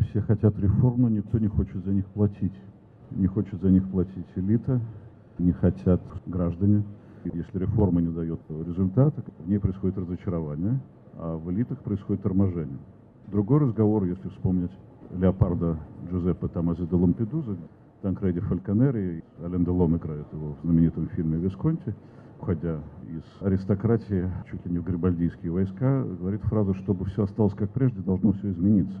Все хотят реформ, но никто не хочет за них платить. Не хочет за них платить элита, не хотят граждане. Если реформа не дает результата, в ней происходит разочарование, а в элитах происходит торможение. Другой разговор, если вспомнить Леопарда Джузеппе Томази де Лампедуза, Танкреди Фальконери, Ален Делон играет его в знаменитом фильме «Висконти», уходя из аристократии чуть ли не в гарибальдийские войска, говорит фразу, чтобы все осталось как прежде, должно все измениться.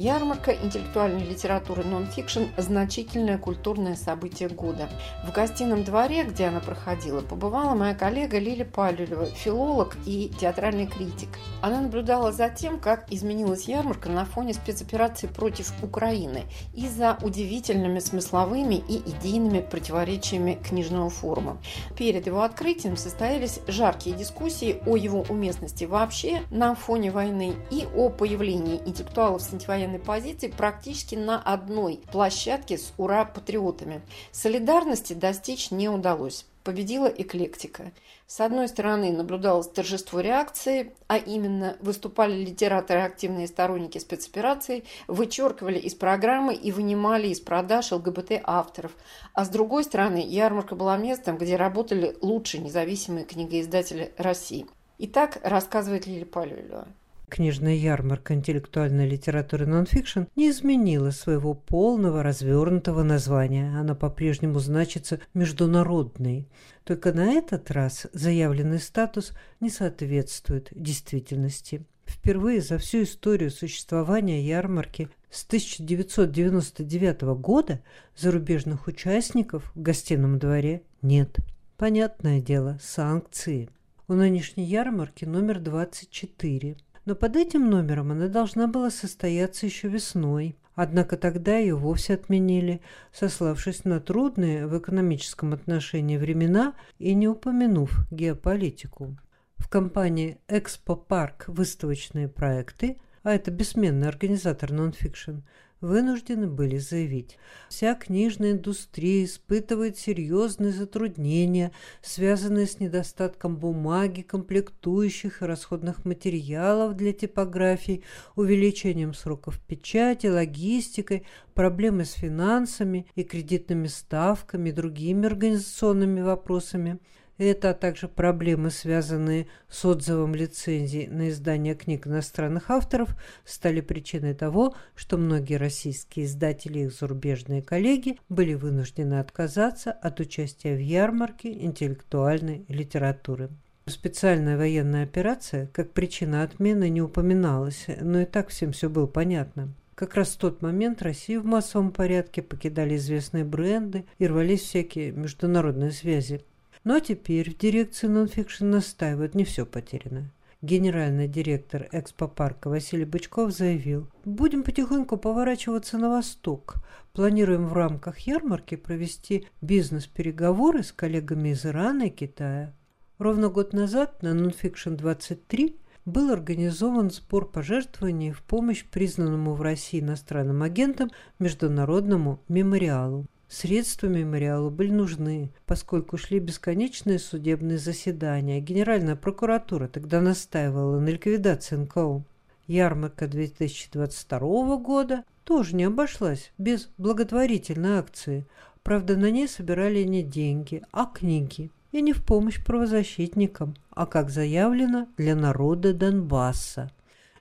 Ярмарка интеллектуальной литературы нон-фикшн – значительное культурное событие года. В гостином дворе, где она проходила, побывала моя коллега Лили Палюлева, филолог и театральный критик. Она наблюдала за тем, как изменилась ярмарка на фоне спецоперации против Украины и за удивительными смысловыми и идейными противоречиями книжного форума. Перед его открытием состоялись жаркие дискуссии о его уместности вообще на фоне войны и о появлении интеллектуалов с антивоенной военной позиции практически на одной площадке с ура-патриотами. Солидарности достичь не удалось. Победила эклектика. С одной стороны, наблюдалось торжество реакции, а именно выступали литераторы, активные сторонники спецоперации, вычеркивали из программы и вынимали из продаж ЛГБТ-авторов. А с другой стороны, ярмарка была местом, где работали лучшие независимые книгоиздатели России. Итак, рассказывает Лили Палюлева книжная ярмарка интеллектуальной литературы нонфикшн не изменила своего полного развернутого названия. Она по-прежнему значится «международной». Только на этот раз заявленный статус не соответствует действительности. Впервые за всю историю существования ярмарки с 1999 года зарубежных участников в гостином дворе нет. Понятное дело, санкции. У нынешней ярмарки номер 24 – но под этим номером она должна была состояться еще весной. Однако тогда ее вовсе отменили, сославшись на трудные в экономическом отношении времена и не упомянув геополитику. В компании «Экспо Парк» выставочные проекты, а это бессменный организатор нонфикшн, вынуждены были заявить. Вся книжная индустрия испытывает серьезные затруднения, связанные с недостатком бумаги, комплектующих и расходных материалов для типографий, увеличением сроков печати, логистикой, проблемы с финансами и кредитными ставками, другими организационными вопросами – это, а также проблемы, связанные с отзывом лицензий на издание книг иностранных авторов, стали причиной того, что многие российские издатели и их зарубежные коллеги были вынуждены отказаться от участия в ярмарке интеллектуальной литературы. Специальная военная операция как причина отмены не упоминалась, но и так всем все было понятно. Как раз в тот момент Россию в массовом порядке покидали известные бренды и рвались всякие международные связи. Но теперь в дирекции нонфикшн настаивают, не все потеряно. Генеральный директор экспопарка Василий Бычков заявил, будем потихоньку поворачиваться на восток. Планируем в рамках ярмарки провести бизнес-переговоры с коллегами из Ирана и Китая. Ровно год назад на Nonfiction 23 был организован сбор пожертвований в помощь признанному в России иностранным агентам Международному мемориалу. Средства мемориалу были нужны, поскольку шли бесконечные судебные заседания. Генеральная прокуратура тогда настаивала на ликвидации НКО. Ярмарка 2022 года тоже не обошлась без благотворительной акции. Правда, на ней собирали не деньги, а книги. И не в помощь правозащитникам, а, как заявлено, для народа Донбасса.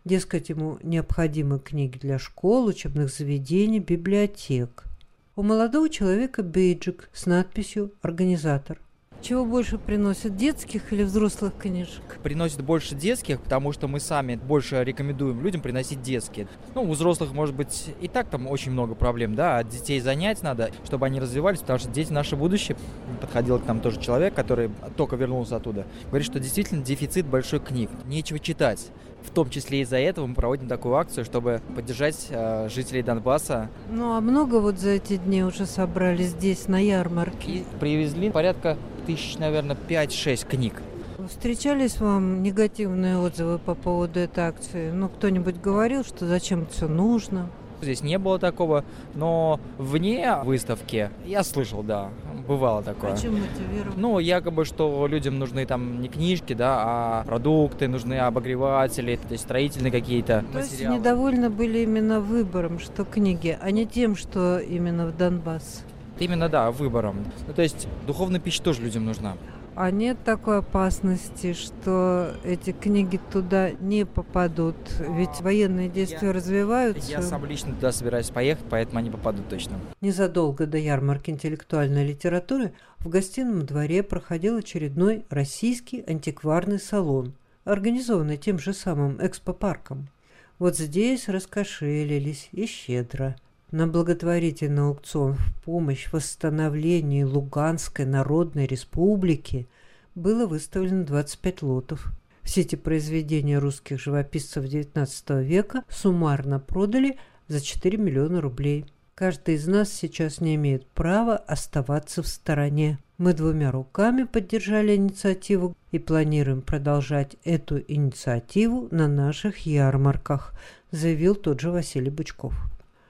Дескать, ему необходимы книги для школ, учебных заведений, библиотек. У молодого человека бейджик с надписью «Организатор». Чего больше приносят, детских или взрослых книжек? Приносит больше детских, потому что мы сами больше рекомендуем людям приносить детские. Ну, у взрослых, может быть, и так там очень много проблем, да, от детей занять надо, чтобы они развивались, потому что дети наше будущее. Подходил к нам тоже человек, который только вернулся оттуда. Говорит, что действительно дефицит большой книг, нечего читать. В том числе из-за этого мы проводим такую акцию, чтобы поддержать э, жителей Донбасса. Ну а много вот за эти дни уже собрали здесь, на ярмарке? И привезли порядка тысяч, наверное, 5-6 книг. Встречались вам негативные отзывы по поводу этой акции? Ну, кто-нибудь говорил, что зачем это все нужно? Здесь не было такого, но вне выставки я слышал, да, бывало такое. А чем мотивировать? Ну, якобы, что людям нужны там не книжки, да, а продукты, нужны обогреватели, то есть строительные какие-то То есть материалы. недовольны были именно выбором, что книги, а не тем, что именно в Донбасс? Именно, да, выбором. Ну, то есть духовная пища тоже людям нужна. А нет такой опасности, что эти книги туда не попадут? Ведь военные действия Я- развиваются. Я сам лично туда собираюсь поехать, поэтому они попадут точно. Незадолго до ярмарки интеллектуальной литературы в гостином дворе проходил очередной российский антикварный салон, организованный тем же самым экспопарком. Вот здесь раскошелились и щедро. На благотворительный аукцион в помощь восстановлению Луганской Народной Республики было выставлено 25 лотов. Все эти произведения русских живописцев XIX века суммарно продали за 4 миллиона рублей. Каждый из нас сейчас не имеет права оставаться в стороне. Мы двумя руками поддержали инициативу и планируем продолжать эту инициативу на наших ярмарках, заявил тот же Василий Бычков.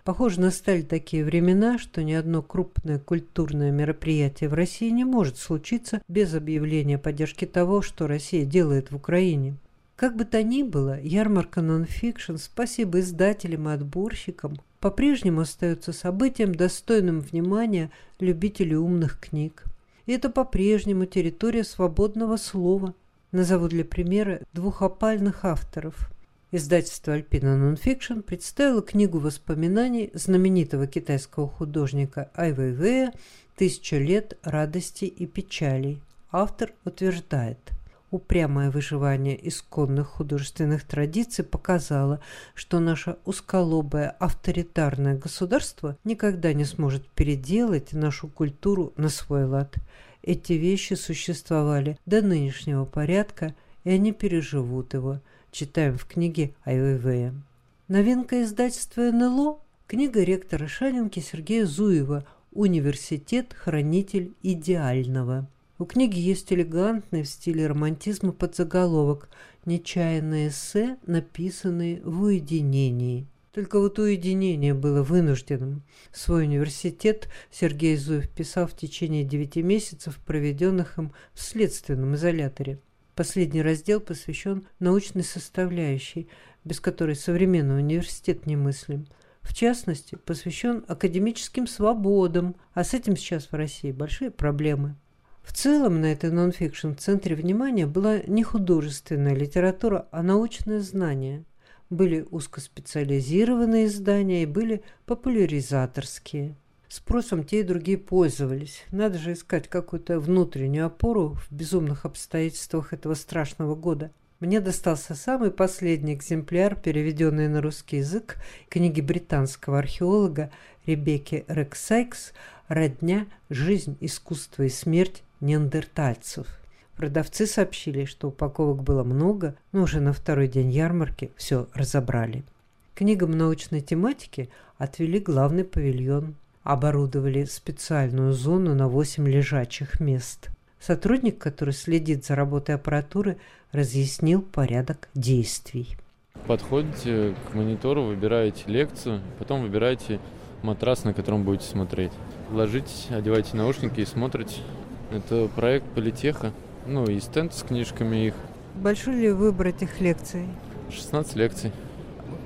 Похоже, настали такие времена, что ни одно крупное культурное мероприятие в России не может случиться без объявления поддержки того, что Россия делает в Украине. Как бы то ни было, ярмарка нонфикшн, спасибо издателям и отборщикам, по-прежнему остается событием, достойным внимания любителей умных книг. И это по-прежнему территория свободного слова. Назову для примера двух опальных авторов. Издательство «Альпина Нонфикшн» представило книгу воспоминаний знаменитого китайского художника Ай Вэйвэя «Тысяча лет радости и печалей». Автор утверждает – Упрямое выживание исконных художественных традиций показало, что наше узколобое авторитарное государство никогда не сможет переделать нашу культуру на свой лад. Эти вещи существовали до нынешнего порядка, и они переживут его, читаем в книге Айвэйвэя. Новинка издательства НЛО – книга ректора Шанинки Сергея Зуева «Университет. Хранитель идеального». У книги есть элегантный в стиле романтизма подзаголовок «Нечаянные эссе, написанные в уединении». Только вот уединение было вынужденным. Свой университет Сергей Зуев писал в течение девяти месяцев, проведенных им в следственном изоляторе. Последний раздел посвящен научной составляющей, без которой современный университет немыслим. В частности, посвящен академическим свободам, а с этим сейчас в России большие проблемы. В целом на этой нонфикшн в центре внимания была не художественная литература, а научное знание. Были узкоспециализированные издания и были популяризаторские. Спросом те и другие пользовались. Надо же искать какую-то внутреннюю опору в безумных обстоятельствах этого страшного года. Мне достался самый последний экземпляр, переведенный на русский язык, книги британского археолога Ребекки Рексайкс «Родня. Жизнь, искусство и смерть неандертальцев». Продавцы сообщили, что упаковок было много, но уже на второй день ярмарки все разобрали. Книгам научной тематики отвели главный павильон. Оборудовали специальную зону на 8 лежачих мест. Сотрудник, который следит за работой аппаратуры, разъяснил порядок действий. Подходите к монитору, выбираете лекцию, потом выбираете матрас, на котором будете смотреть. Ложитесь, одевайте наушники и смотрите. Это проект Политеха. Ну и стенд с книжками их. Большой ли выбор этих лекций? 16 лекций.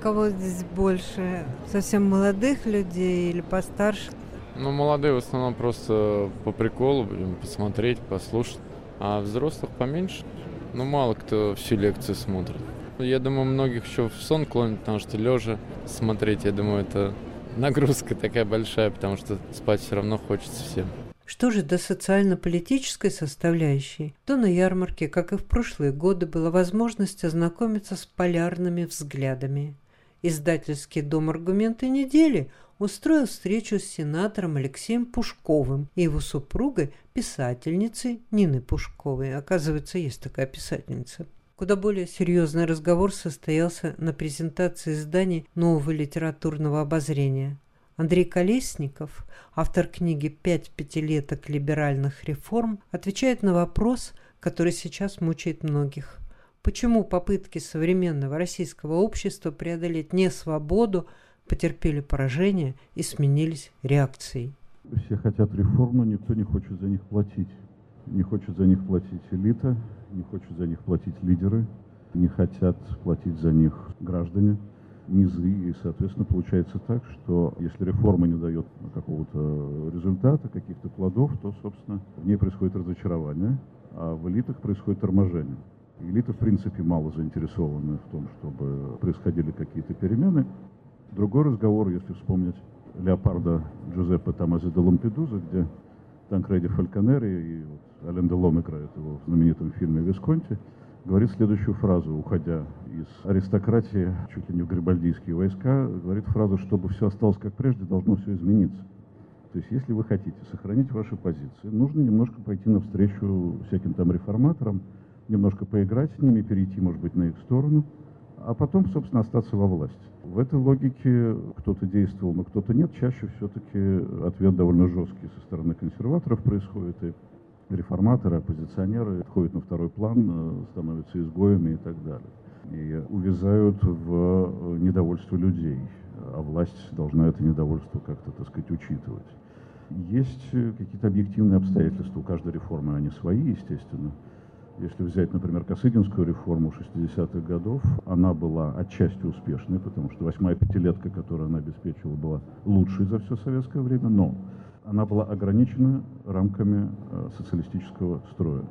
Кого здесь больше? Совсем молодых людей или постарше? Ну, молодые в основном просто по приколу, блин, посмотреть, послушать. А взрослых поменьше. Ну, мало кто всю лекцию смотрит. Я думаю, многих еще в сон клонит, потому что лежа смотреть, я думаю, это нагрузка такая большая, потому что спать все равно хочется всем. Что же до социально-политической составляющей, то на ярмарке, как и в прошлые годы, была возможность ознакомиться с полярными взглядами. Издательский дом «Аргументы недели» устроил встречу с сенатором Алексеем Пушковым и его супругой, писательницей Ниной Пушковой. Оказывается, есть такая писательница. Куда более серьезный разговор состоялся на презентации изданий нового литературного обозрения. Андрей Колесников, автор книги «Пять пятилеток либеральных реформ», отвечает на вопрос, который сейчас мучает многих. Почему попытки современного российского общества преодолеть несвободу потерпели поражение и сменились реакцией? Все хотят реформ, но никто не хочет за них платить. Не хочет за них платить элита, не хочет за них платить лидеры, не хотят платить за них граждане низы, и, соответственно, получается так, что если реформа не дает какого-то результата, каких-то плодов, то, собственно, в ней происходит разочарование, а в элитах происходит торможение. Элиты, в принципе, мало заинтересованы в том, чтобы происходили какие-то перемены. Другой разговор, если вспомнить Леопарда Джузеппе Томази де Лампедуза, где Танкреди Фальконери и вот Ален Делон играет его в знаменитом фильме «Висконти», говорит следующую фразу, уходя из аристократии, чуть ли не в грибальдийские войска, говорит фразу, чтобы все осталось как прежде, должно все измениться. То есть, если вы хотите сохранить ваши позиции, нужно немножко пойти навстречу всяким там реформаторам, немножко поиграть с ними, перейти, может быть, на их сторону, а потом, собственно, остаться во власти. В этой логике кто-то действовал, но кто-то нет. Чаще все-таки ответ довольно жесткий со стороны консерваторов происходит, и реформаторы, оппозиционеры отходят на второй план, э, становятся изгоями и так далее. И увязают в э, недовольство людей, а власть должна это недовольство как-то, так сказать, учитывать. Есть э, какие-то объективные обстоятельства, у каждой реформы они свои, естественно. Если взять, например, Косыгинскую реформу 60-х годов, она была отчасти успешной, потому что восьмая пятилетка, которую она обеспечивала, была лучшей за все советское время, но она была ограничена рамками э, социалистического строя.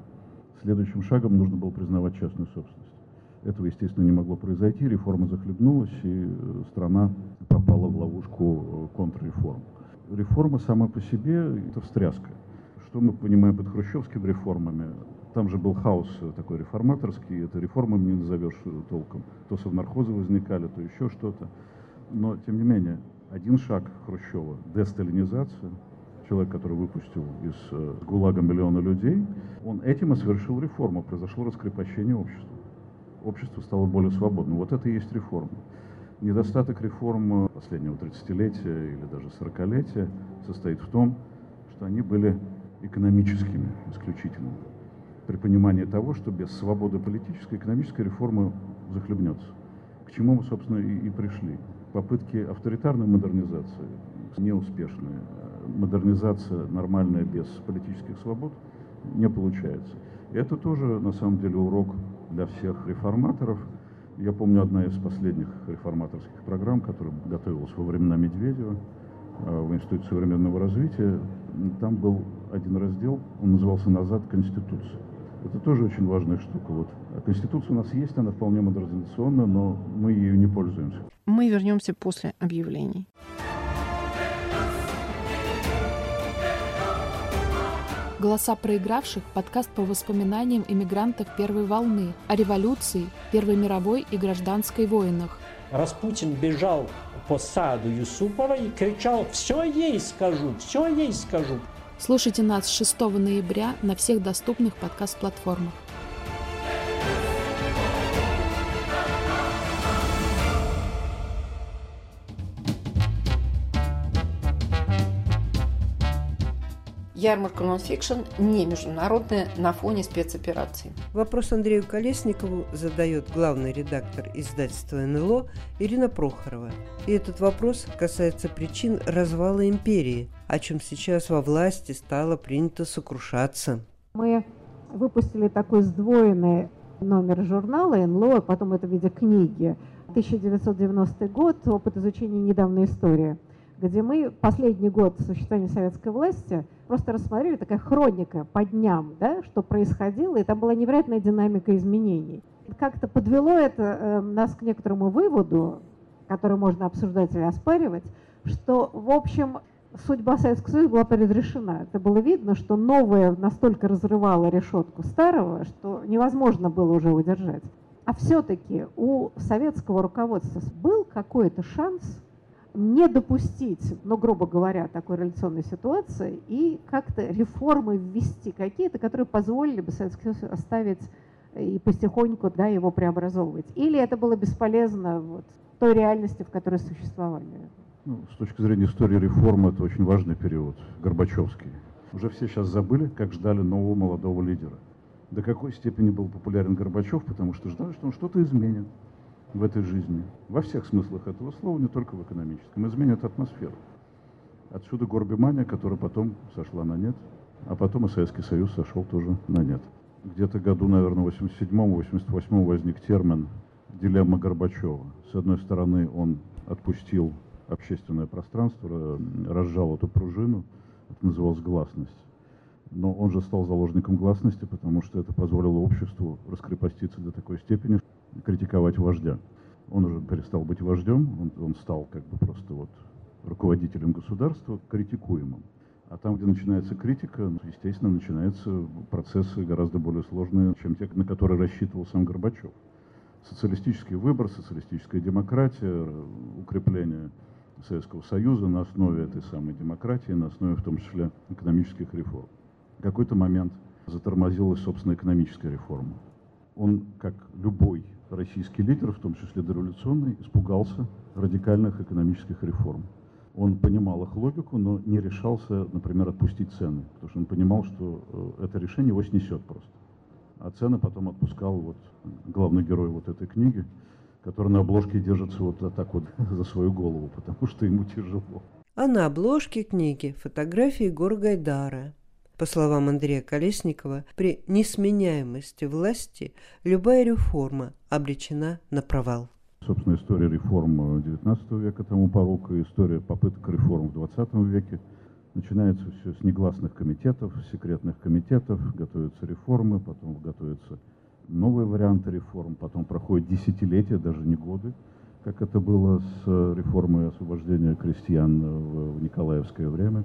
Следующим шагом нужно было признавать частную собственность. Этого, естественно, не могло произойти, реформа захлебнулась, и э, страна попала в ловушку э, контрреформ. Реформа сама по себе – это встряска. Что мы понимаем под хрущевскими реформами? Там же был хаос такой реформаторский, это реформами не назовешь толком. То совнархозы возникали, то еще что-то. Но, тем не менее, один шаг Хрущева – десталинизация – человек, который выпустил из э, ГУЛАГа миллиона людей, он этим и совершил реформу. Произошло раскрепощение общества. Общество стало более свободным. Вот это и есть реформа. Недостаток реформ последнего 30-летия или даже 40-летия состоит в том, что они были экономическими исключительно. При понимании того, что без свободы политической, экономическая реформа захлебнется. К чему мы, собственно, и, и пришли. Попытки авторитарной модернизации неуспешные модернизация нормальная без политических свобод не получается. Это тоже, на самом деле, урок для всех реформаторов. Я помню, одна из последних реформаторских программ, которая готовилась во времена Медведева э, в Институте современного развития, там был один раздел, он назывался «Назад Конституция». Это тоже очень важная штука. Вот. А Конституция у нас есть, она вполне модернизационная, но мы ею не пользуемся. Мы вернемся после объявлений. «Голоса проигравших» – подкаст по воспоминаниям иммигрантов первой волны, о революции, Первой мировой и гражданской войнах. Распутин бежал по саду Юсупова и кричал «Все ей скажу, все ей скажу». Слушайте нас 6 ноября на всех доступных подкаст-платформах. Ярмарка нонфикшн не международная на фоне спецопераций. Вопрос Андрею Колесникову задает главный редактор издательства НЛО Ирина Прохорова. И этот вопрос касается причин развала империи, о чем сейчас во власти стало принято сокрушаться. Мы выпустили такой сдвоенный номер журнала НЛО, а потом это в виде книги. 1990 год, опыт изучения недавней истории – где мы последний год существования советской власти просто рассмотрели такая хроника по дням, да, что происходило, и там была невероятная динамика изменений. Как-то подвело это э, нас к некоторому выводу, который можно обсуждать или оспаривать, что, в общем, судьба Советского Союза была предрешена. Это было видно, что новое настолько разрывало решетку старого, что невозможно было уже удержать. А все-таки у советского руководства был какой-то шанс не допустить, ну, грубо говоря, такой революционной ситуации и как-то реформы ввести какие-то, которые позволили бы Советский Союз оставить и потихоньку да, его преобразовывать. Или это было бесполезно вот, той реальности, в которой существовали? Ну, с точки зрения истории реформы, это очень важный период, Горбачевский. Уже все сейчас забыли, как ждали нового молодого лидера. До какой степени был популярен Горбачев, потому что ждали, что он что-то изменит в этой жизни. Во всех смыслах этого слова, не только в экономическом. Изменит атмосферу. Отсюда горбимания, которая потом сошла на нет, а потом и Советский Союз сошел тоже на нет. Где-то году, наверное, 87-88 возник термин «дилемма Горбачева». С одной стороны, он отпустил общественное пространство, разжал эту пружину, это называлось гласность. Но он же стал заложником гласности, потому что это позволило обществу раскрепоститься до такой степени, критиковать вождя. Он уже перестал быть вождем, он, он стал как бы просто вот руководителем государства, критикуемым. А там, где начинается критика, ну, естественно, начинаются процессы гораздо более сложные, чем те, на которые рассчитывал сам Горбачев. Социалистический выбор, социалистическая демократия, укрепление Советского Союза на основе этой самой демократии, на основе в том числе экономических реформ. В какой-то момент затормозилась, собственно, экономическая реформа. Он, как любой российский лидер, в том числе дореволюционный, испугался радикальных экономических реформ. Он понимал их логику, но не решался, например, отпустить цены, потому что он понимал, что э, это решение его снесет просто. А цены потом отпускал вот главный герой вот этой книги, который на обложке держится вот так вот за свою голову, потому что ему тяжело. А на обложке книги фотографии Гор Гайдара. По словам Андрея Колесникова, при несменяемости власти любая реформа обречена на провал. Собственно, история реформ XIX века тому порог, и история попыток реформ в XX веке. Начинается все с негласных комитетов, секретных комитетов, готовятся реформы, потом готовятся новые варианты реформ, потом проходят десятилетия, даже не годы, как это было с реформой освобождения крестьян в Николаевское время.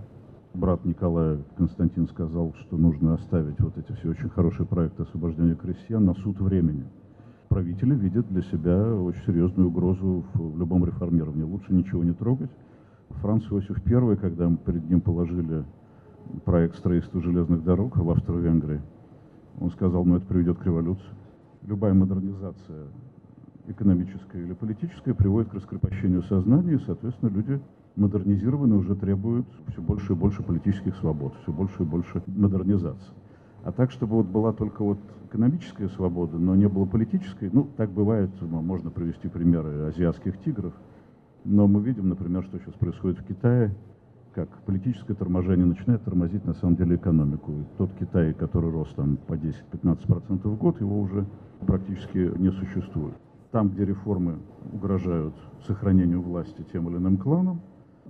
Брат Николая Константин сказал, что нужно оставить вот эти все очень хорошие проекты освобождения крестьян на суд времени. Правители видят для себя очень серьезную угрозу в любом реформировании. Лучше ничего не трогать. Франц Иосиф I, когда мы перед ним положили проект строительства железных дорог в Австро-Венгрии, он сказал, ну это приведет к революции. Любая модернизация экономическая или политическая приводит к раскрепощению сознания, и, соответственно, люди модернизированные уже требуют все больше и больше политических свобод, все больше и больше модернизации. А так, чтобы вот была только вот экономическая свобода, но не было политической, ну, так бывает, можно привести примеры азиатских тигров, но мы видим, например, что сейчас происходит в Китае, как политическое торможение начинает тормозить на самом деле экономику. И тот Китай, который рос там по 10-15% в год, его уже практически не существует. Там, где реформы угрожают сохранению власти тем или иным кланам,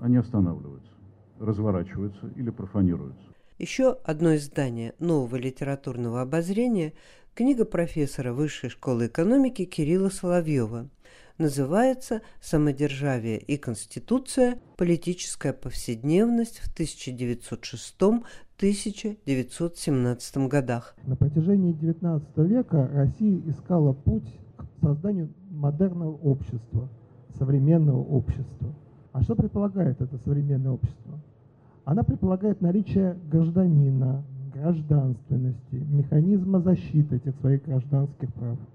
они останавливаются, разворачиваются или профанируются. Еще одно издание нового литературного обозрения – книга профессора Высшей школы экономики Кирилла Соловьева – называется «Самодержавие и Конституция. Политическая повседневность в 1906-1917 годах». На протяжении XIX века Россия искала путь к созданию модерного общества, современного общества. А что предполагает это современное общество? Она предполагает наличие гражданина, гражданственности, механизма защиты этих своих гражданских прав –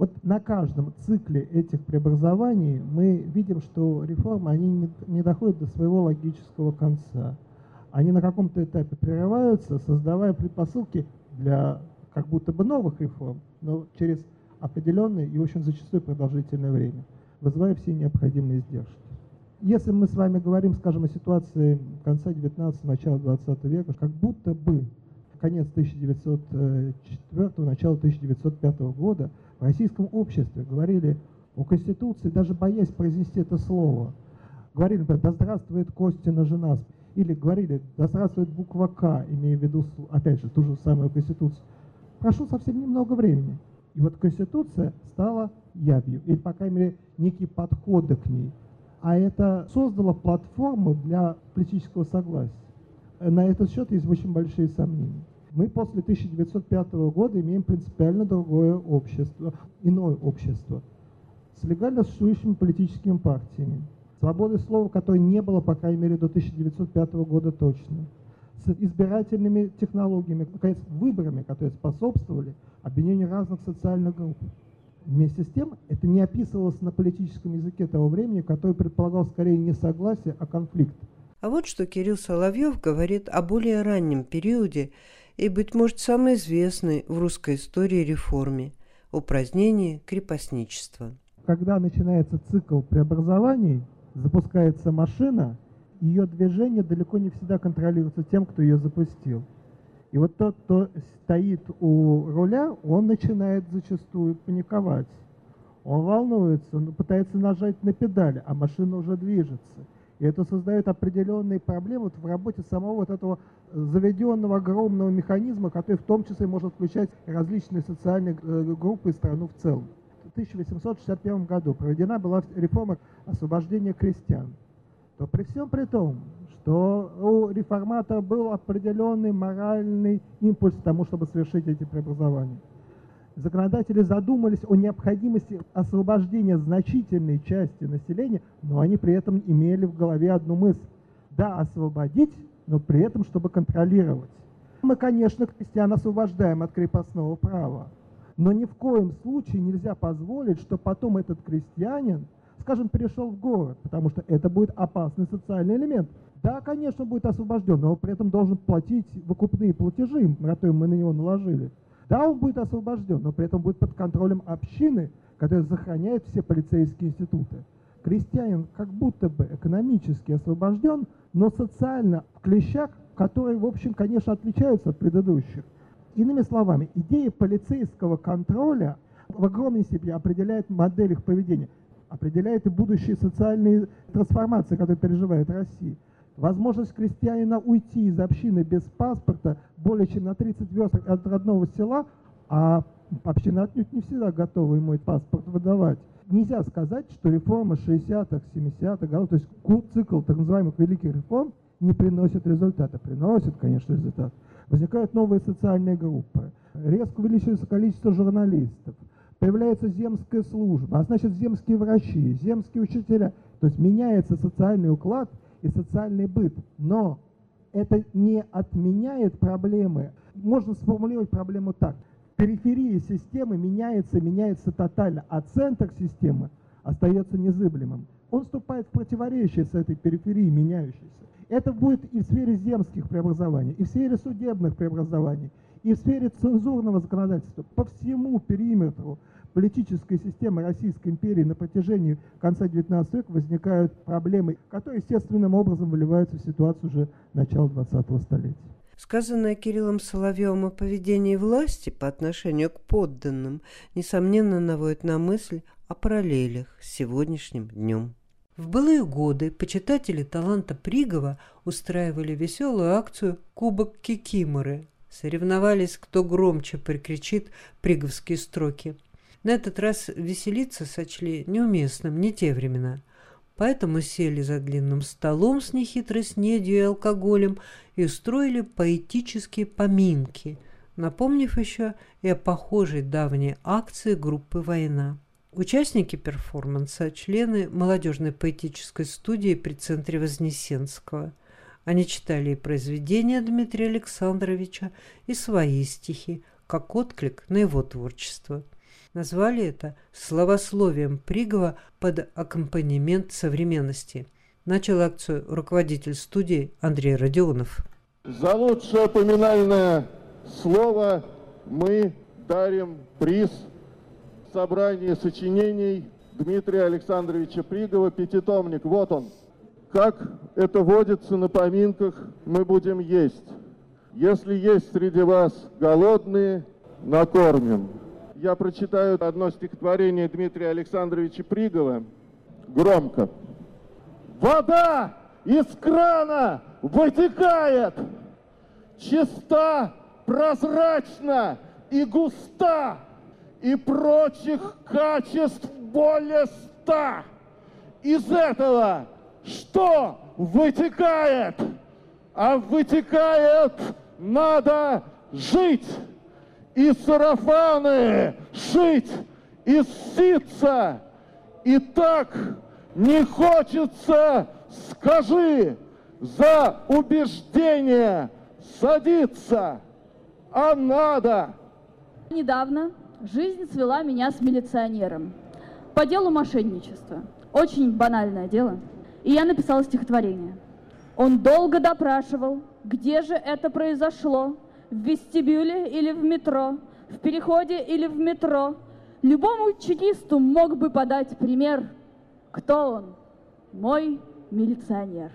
вот на каждом цикле этих преобразований мы видим, что реформы, они не, не доходят до своего логического конца. Они на каком-то этапе прерываются, создавая предпосылки для как будто бы новых реформ, но через определенное и очень зачастую продолжительное время, вызывая все необходимые издержки. Если мы с вами говорим, скажем, о ситуации конца 19 начала 20 века, как будто бы конец 1904 начало 1905 года в российском обществе говорили о Конституции, даже боясь произнести это слово. Говорили, например, да здравствует Костина жена, или говорили, да здравствует буква К, имея в виду, опять же, ту же самую Конституцию. Прошло совсем немного времени. И вот Конституция стала ябью, или, по крайней мере, некие подходы к ней. А это создало платформу для политического согласия. На этот счет есть очень большие сомнения. Мы после 1905 года имеем принципиально другое общество, иное общество, с легально существующими политическими партиями, свободы слова, которой не было, по крайней мере, до 1905 года точно, с избирательными технологиями, наконец, выборами, которые способствовали объединению разных социальных групп. Вместе с тем, это не описывалось на политическом языке того времени, который предполагал скорее не согласие, а конфликт. А вот что Кирилл Соловьев говорит о более раннем периоде и, быть может, самой известной в русской истории реформе – упразднении крепостничества. Когда начинается цикл преобразований, запускается машина, ее движение далеко не всегда контролируется тем, кто ее запустил. И вот тот, кто стоит у руля, он начинает зачастую паниковать. Он волнуется, он пытается нажать на педали, а машина уже движется. И это создает определенные проблемы в работе самого вот этого заведенного огромного механизма, который в том числе может включать различные социальные э, группы и страну в целом. В 1861 году проведена была реформа освобождения крестьян. То при всем при том, что у реформата был определенный моральный импульс к тому, чтобы совершить эти преобразования. Законодатели задумались о необходимости освобождения значительной части населения, но они при этом имели в голове одну мысль. Да, освободить, но при этом, чтобы контролировать. Мы, конечно, крестьян освобождаем от крепостного права, но ни в коем случае нельзя позволить, что потом этот крестьянин, скажем, перешел в город, потому что это будет опасный социальный элемент. Да, конечно, будет освобожден, но при этом должен платить выкупные платежи, которые мы на него наложили. Да, он будет освобожден, но при этом будет под контролем общины, которая сохраняет все полицейские институты. Крестьянин как будто бы экономически освобожден, но социально в клещах, которые, в общем, конечно, отличаются от предыдущих. Иными словами, идея полицейского контроля в огромной степени определяет модель их поведения, определяет и будущие социальные трансформации, которые переживает Россия. Возможность крестьянина уйти из общины без паспорта более чем на 30 верст от родного села, а община отнюдь не всегда готова ему этот паспорт выдавать. Нельзя сказать, что реформа 60-х, 70-х годов, то есть цикл так называемых великих реформ не приносит результата. Приносит, конечно, результат. Возникают новые социальные группы. Резко увеличивается количество журналистов. Появляется земская служба, а значит земские врачи, земские учителя. То есть меняется социальный уклад – и социальный быт. Но это не отменяет проблемы. Можно сформулировать проблему так. Периферия системы меняется, меняется тотально, а центр системы остается незыблемым. Он вступает в противоречие с этой периферией меняющейся. Это будет и в сфере земских преобразований, и в сфере судебных преобразований, и в сфере цензурного законодательства. По всему периметру политической системы Российской империи на протяжении конца XIX века возникают проблемы, которые естественным образом выливаются в ситуацию уже начала XX столетия. Сказанное Кириллом Соловьевым о поведении власти по отношению к подданным, несомненно, наводит на мысль о параллелях с сегодняшним днем. В былые годы почитатели таланта Пригова устраивали веселую акцию «Кубок Кикиморы». Соревновались, кто громче прикричит приговские строки – на этот раз веселиться сочли неуместным, не те времена. Поэтому сели за длинным столом с нехитрой снедью и алкоголем и устроили поэтические поминки, напомнив еще и о похожей давней акции группы «Война». Участники перформанса – члены молодежной поэтической студии при центре Вознесенского. Они читали и произведения Дмитрия Александровича, и свои стихи, как отклик на его творчество – назвали это словословием Пригова под аккомпанемент современности. Начал акцию руководитель студии Андрей Родионов. За лучшее поминальное слово мы дарим приз собрания сочинений Дмитрия Александровича Пригова, пятитомник. Вот он. Как это водится на поминках, мы будем есть. Если есть среди вас голодные, накормим я прочитаю одно стихотворение Дмитрия Александровича Пригова громко. Вода из крана вытекает, чиста, прозрачна и густа, и прочих качеств более ста. из этого что вытекает? А вытекает надо жить и сарафаны шить, и ситься. И так не хочется, скажи, за убеждение садиться, а надо. Недавно жизнь свела меня с милиционером по делу мошенничества. Очень банальное дело. И я написала стихотворение. Он долго допрашивал, где же это произошло, в вестибюле или в метро, в переходе или в метро. Любому чекисту мог бы подать пример. Кто он? Мой милиционер.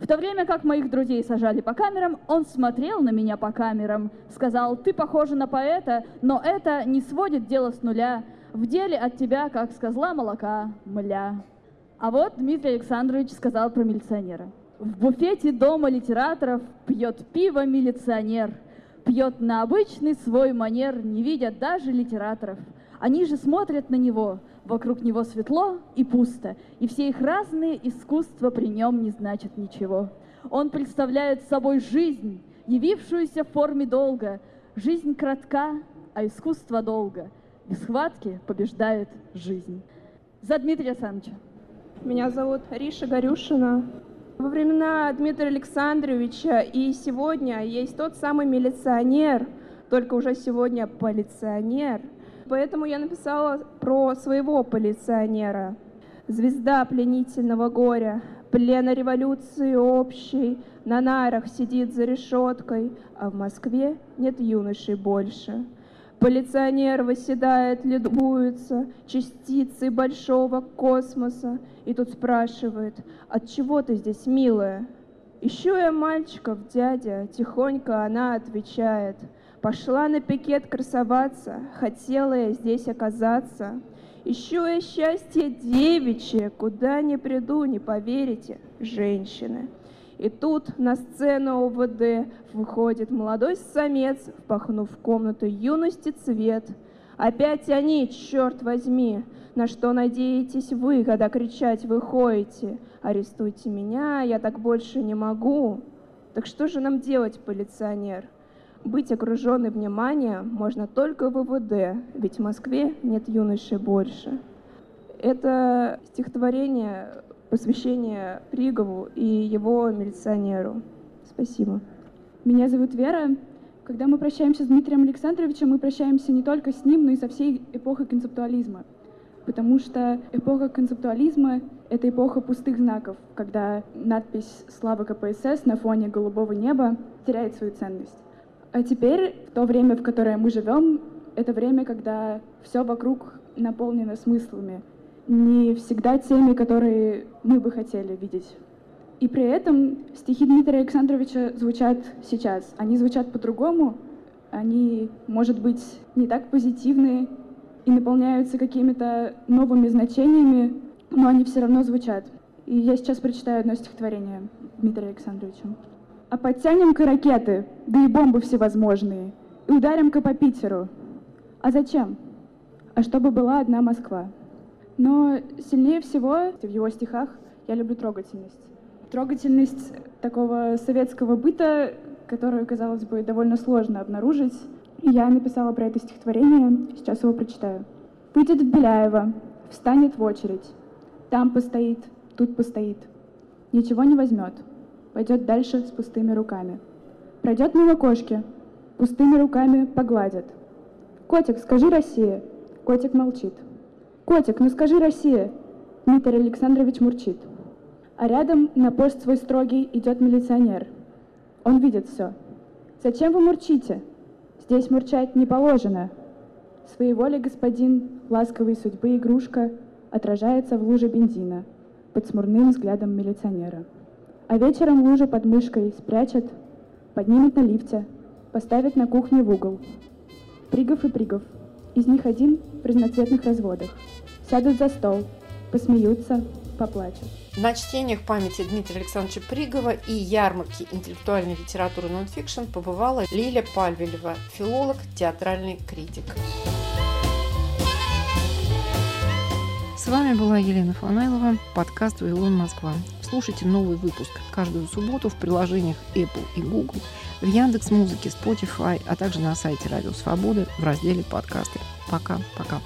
В то время как моих друзей сажали по камерам, он смотрел на меня по камерам, сказал, ты похожа на поэта, но это не сводит дело с нуля. В деле от тебя, как с молока, мля. А вот Дмитрий Александрович сказал про милиционера. В буфете дома литераторов пьет пиво милиционер. Пьет на обычный свой манер, не видя даже литераторов. Они же смотрят на него, вокруг него светло и пусто, и все их разные искусства при нем не значат ничего. Он представляет собой жизнь, явившуюся в форме долга. Жизнь кратка, а искусство долго. В схватке побеждает жизнь. За Дмитрия Александровича. Меня зовут Риша Горюшина. Во времена Дмитрия Александровича и сегодня есть тот самый милиционер, только уже сегодня полиционер. Поэтому я написала про своего полиционера. Звезда пленительного горя, плена революции общей, на нарах сидит за решеткой, а в Москве нет юношей больше. Полиционер восседает, любуется частицей большого космоса и тут спрашивает, от чего ты здесь, милая? Ищу я мальчиков, дядя, тихонько она отвечает. Пошла на пикет красоваться, хотела я здесь оказаться. Ищу я счастье девичье, куда не приду, не поверите, женщины. И тут на сцену ОВД выходит молодой самец, впахнув в комнату юности цвет. Опять они, черт возьми, на что надеетесь вы, когда кричать вы ходите? Арестуйте меня, я так больше не могу. Так что же нам делать, полиционер? Быть окруженной вниманием можно только в ВВД, ведь в Москве нет юношей больше. Это стихотворение посвящение Пригову и его милиционеру. Спасибо. Меня зовут Вера. Когда мы прощаемся с Дмитрием Александровичем, мы прощаемся не только с ним, но и со всей эпохой концептуализма. Потому что эпоха концептуализма — это эпоха пустых знаков, когда надпись «Слава КПСС» на фоне голубого неба теряет свою ценность. А теперь, в то время, в которое мы живем, это время, когда все вокруг наполнено смыслами, не всегда теми, которые мы бы хотели видеть. И при этом стихи Дмитрия Александровича звучат сейчас. Они звучат по-другому, они, может быть, не так позитивные и наполняются какими-то новыми значениями, но они все равно звучат. И я сейчас прочитаю одно стихотворение Дмитрия Александровича. «А подтянем-ка ракеты, да и бомбы всевозможные, и ударим-ка по Питеру. А зачем? А чтобы была одна Москва». Но сильнее всего в его стихах я люблю трогательность. Трогательность такого советского быта, которую, казалось бы, довольно сложно обнаружить. Я написала про это стихотворение, сейчас его прочитаю. «Выйдет в Беляева, встанет в очередь. Там постоит, тут постоит. Ничего не возьмет. Пойдет дальше с пустыми руками. Пройдет мимо кошки, пустыми руками погладит. «Котик, скажи Россия!» Котик молчит. «Котик, ну скажи Россия!» Дмитрий Александрович мурчит. А рядом на пост свой строгий идет милиционер. Он видит все. «Зачем вы мурчите? Здесь мурчать не положено». Своеволе господин, ласковой судьбы игрушка, отражается в луже бензина под смурным взглядом милиционера. А вечером лужу под мышкой спрячет, поднимет на лифте, поставит на кухне в угол. Пригов и Пригов. Из них один в разноцветных разводах – сядут за стол, посмеются, поплачут. На чтениях памяти Дмитрия Александровича Пригова и ярмарки интеллектуальной литературы нонфикшн побывала Лиля Пальвелева, филолог, театральный критик. вами была Елена Фанайлова, подкаст «Вавилон Москва». Слушайте новый выпуск каждую субботу в приложениях Apple и Google, в Яндекс Музыке, Spotify, а также на сайте Радио Свободы в разделе «Подкасты». Пока-пока.